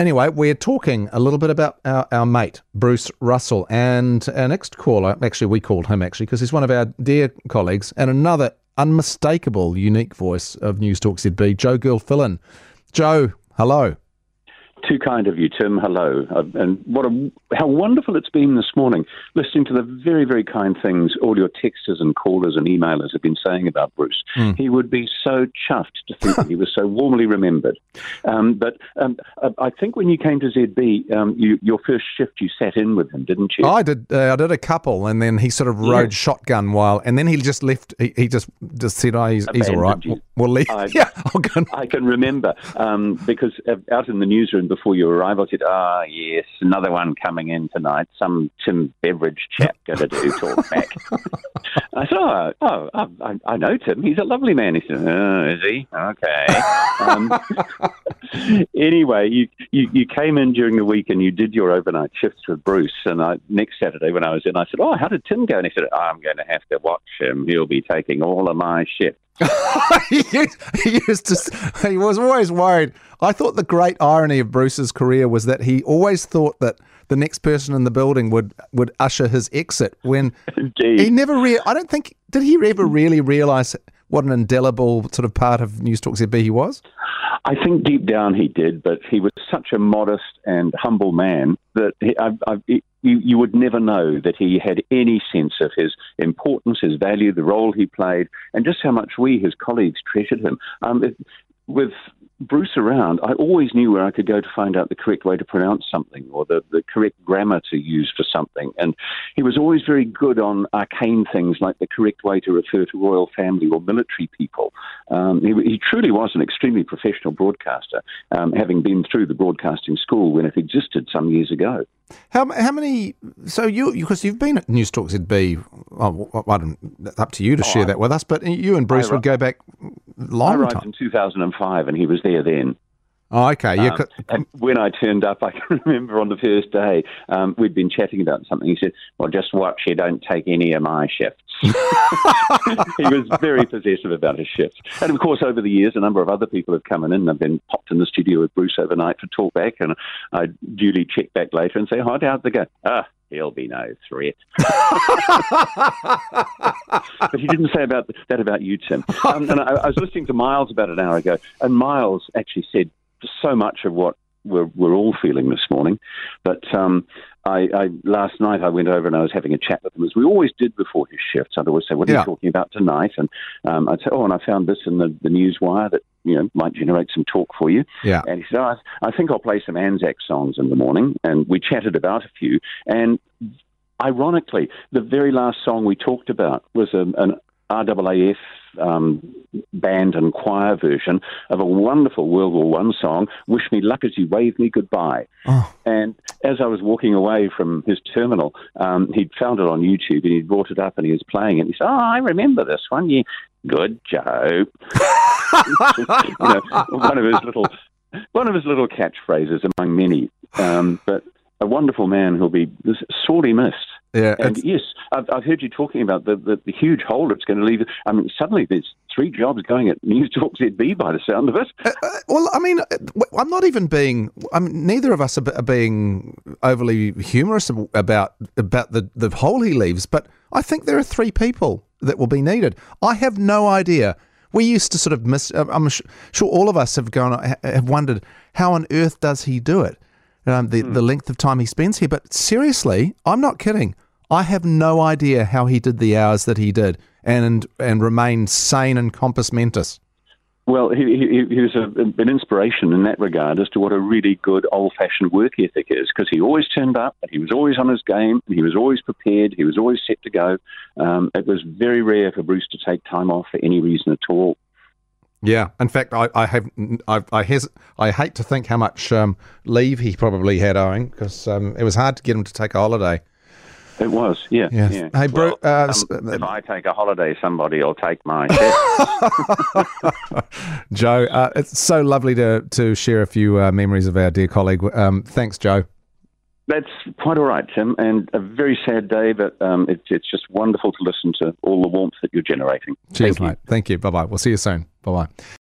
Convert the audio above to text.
anyway, we're talking a little bit about our, our mate, Bruce Russell, and our next caller, actually, we called him actually because he's one of our dear colleagues and another unmistakable, unique voice of News Talk ZB, Joe Gilfillan. Joe, hello. Too kind of you, Tim. Hello, uh, and what a how wonderful it's been this morning, listening to the very very kind things all your texters and callers and emailers have been saying about Bruce. Mm. He would be so chuffed to think that he was so warmly remembered. Um, but um, I think when you came to ZB, um, you, your first shift you sat in with him, didn't you? I did. Uh, I did a couple, and then he sort of rode yeah. shotgun while, and then he just left. He, he just just said, "Oh, he's, he's all right. We'll, we'll leave." I, yeah, I can remember um, because uh, out in the newsroom before you arrived, I said, "Ah, oh, yes, another one coming in tonight. Some Tim Beveridge chap going to do talk back." I said, "Oh, oh I, I, know Tim. He's a lovely man." He said, oh, "Is he? Okay." Um, anyway, you, you you came in during the week and you did your overnight shifts with Bruce. And I, next Saturday when I was in, I said, "Oh, how did Tim go?" And he said, oh, "I'm going to have to watch him. He'll be taking all of my shifts." he, used, he used to. He was always worried. I thought the great irony of Bruce's career was that he always thought that the next person in the building would would usher his exit. When Indeed. he never. Re- I don't think did he ever really realise what an indelible sort of part of News Talk ZB he was. I think deep down he did, but he was such a modest and humble man that he, I, I, you, you would never know that he had any sense of his importance, his value, the role he played, and just how much we, his colleagues, treasured him. Um, it, with Bruce around, I always knew where I could go to find out the correct way to pronounce something or the, the correct grammar to use for something. And he was always very good on arcane things like the correct way to refer to royal family or military people. Um, he, he, truly was an extremely professional broadcaster, um, having been through the broadcasting school when it existed some years ago. How, how many? So you because you've been at News Talk ZB. Oh, I don't, up to you to oh, share I, that with us. But you and Bruce I, would go back long. I arrived time. in 2005, and he was there then. Oh, okay. Yeah. Um, and when I turned up, I can remember on the first day, um, we'd been chatting about something. He said, Well, just watch, you don't take any of my shifts. he was very possessive about his shifts. And of course, over the years, a number of other people have come in and I've been popped in the studio with Bruce overnight for talk back. And I duly check back later and say, Hi, how'd they go? Ah, he'll be no threat. But he didn't say about that about you, Tim. Um, and I, I, was listening to Miles about an hour ago, and Miles actually said so much of what we're, we're all feeling this morning. But um, I, I, last night I went over and I was having a chat with him, as we always did before his shifts. I'd always say, "What are yeah. you talking about tonight?" And um, I'd say, "Oh, and I found this in the, the news wire that you know might generate some talk for you." Yeah. And he said, oh, I, I think I'll play some Anzac songs in the morning," and we chatted about a few. And ironically, the very last song we talked about was a, an RAAF um, band and choir version of a wonderful World War One song, "Wish Me Luck as You Wave Me Goodbye." Oh. And as I was walking away from his terminal, um, he'd found it on YouTube and he'd brought it up and he was playing it. He said, "Oh, I remember this one. Yeah, good Joe." you know, one of his little one of his little catchphrases among many. Um, but a wonderful man who'll be sorely missed. Yeah, and yes, I've, I've, heard you talking about the, the, the, huge hole it's going to leave. I mean, suddenly there's three jobs going at News Talk ZB by the sound of it. Uh, uh, well, I mean, uh, I'm not even being. I mean, neither of us are, being overly humorous about about the the hole he leaves, but I think there are three people that will be needed. I have no idea. We used to sort of miss. I'm sure all of us have gone have wondered how on earth does he do it. Um, the, mm. the length of time he spends here. But seriously, I'm not kidding. I have no idea how he did the hours that he did and and remained sane and compos mentis. Well, he, he, he was a, an inspiration in that regard as to what a really good old fashioned work ethic is because he always turned up, he was always on his game, he was always prepared, he was always set to go. Um, it was very rare for Bruce to take time off for any reason at all. Yeah, in fact, I, I have I I, hes- I hate to think how much um, leave he probably had owing because um, it was hard to get him to take a holiday. It was, yeah. yeah. yeah. Hey. Well, uh, um, if I take a holiday, somebody will take mine. Joe, uh, it's so lovely to to share a few uh, memories of our dear colleague. Um, thanks, Joe. That's quite all right, Tim, and a very sad day, but um, it's, it's just wonderful to listen to all the warmth that you're generating. Cheers, Thank mate. You. Thank you. Bye bye. We'll see you soon. Bye bye.